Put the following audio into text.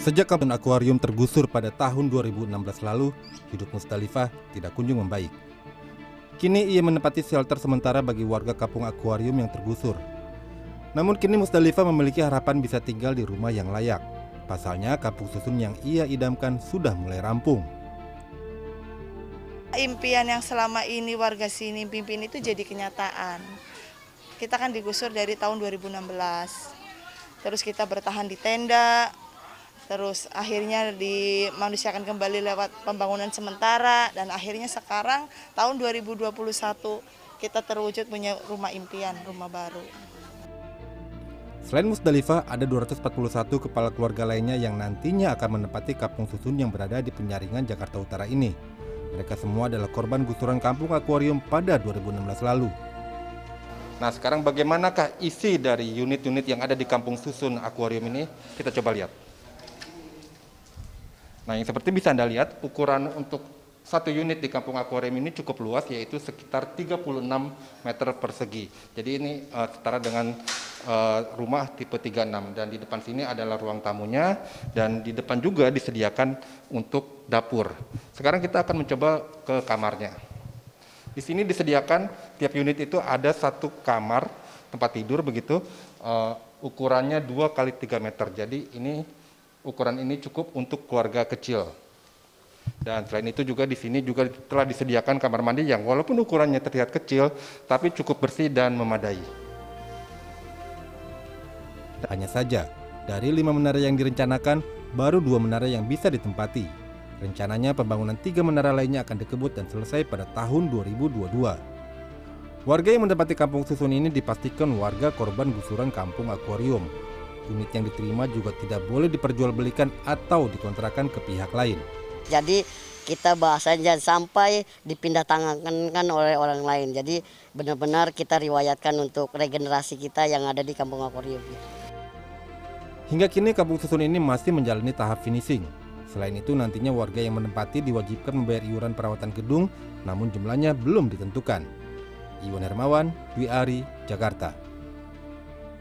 Sejak kampung akuarium tergusur pada tahun 2016 lalu, hidup Musdalifah tidak kunjung membaik. Kini ia menempati shelter sementara bagi warga kampung akuarium yang tergusur. Namun kini Musdalifah memiliki harapan bisa tinggal di rumah yang layak. Pasalnya kampung susun yang ia idamkan sudah mulai rampung. Impian yang selama ini warga sini pimpin itu jadi kenyataan. Kita kan digusur dari tahun 2016. Terus kita bertahan di tenda, terus akhirnya dimanusiakan kembali lewat pembangunan sementara dan akhirnya sekarang tahun 2021 kita terwujud punya rumah impian, rumah baru. Selain Musdalifah, ada 241 kepala keluarga lainnya yang nantinya akan menempati kampung susun yang berada di penyaringan Jakarta Utara ini. Mereka semua adalah korban gusuran kampung akuarium pada 2016 lalu. Nah sekarang bagaimanakah isi dari unit-unit yang ada di kampung susun akuarium ini? Kita coba lihat. Nah yang seperti bisa Anda lihat, ukuran untuk satu unit di kampung akuarium ini cukup luas yaitu sekitar 36 meter persegi. Jadi ini uh, setara dengan uh, rumah tipe 36 dan di depan sini adalah ruang tamunya dan di depan juga disediakan untuk dapur. Sekarang kita akan mencoba ke kamarnya. Di sini disediakan tiap unit itu ada satu kamar tempat tidur begitu uh, ukurannya 2 kali 3 meter. Jadi ini ukuran ini cukup untuk keluarga kecil. Dan selain itu juga di sini juga telah disediakan kamar mandi yang walaupun ukurannya terlihat kecil, tapi cukup bersih dan memadai. Hanya saja, dari lima menara yang direncanakan, baru dua menara yang bisa ditempati. Rencananya pembangunan tiga menara lainnya akan dikebut dan selesai pada tahun 2022. Warga yang menempati kampung susun ini dipastikan warga korban gusuran kampung akuarium. Unit yang diterima juga tidak boleh diperjualbelikan atau dikontrakan ke pihak lain. Jadi kita bahasanya jangan sampai dipindah tangankan oleh orang lain. Jadi benar-benar kita riwayatkan untuk regenerasi kita yang ada di Kampung Akuarium. Hingga kini kampung susun ini masih menjalani tahap finishing. Selain itu nantinya warga yang menempati diwajibkan membayar iuran perawatan gedung namun jumlahnya belum ditentukan. Iwan Hermawan, Dwi Ari, Jakarta.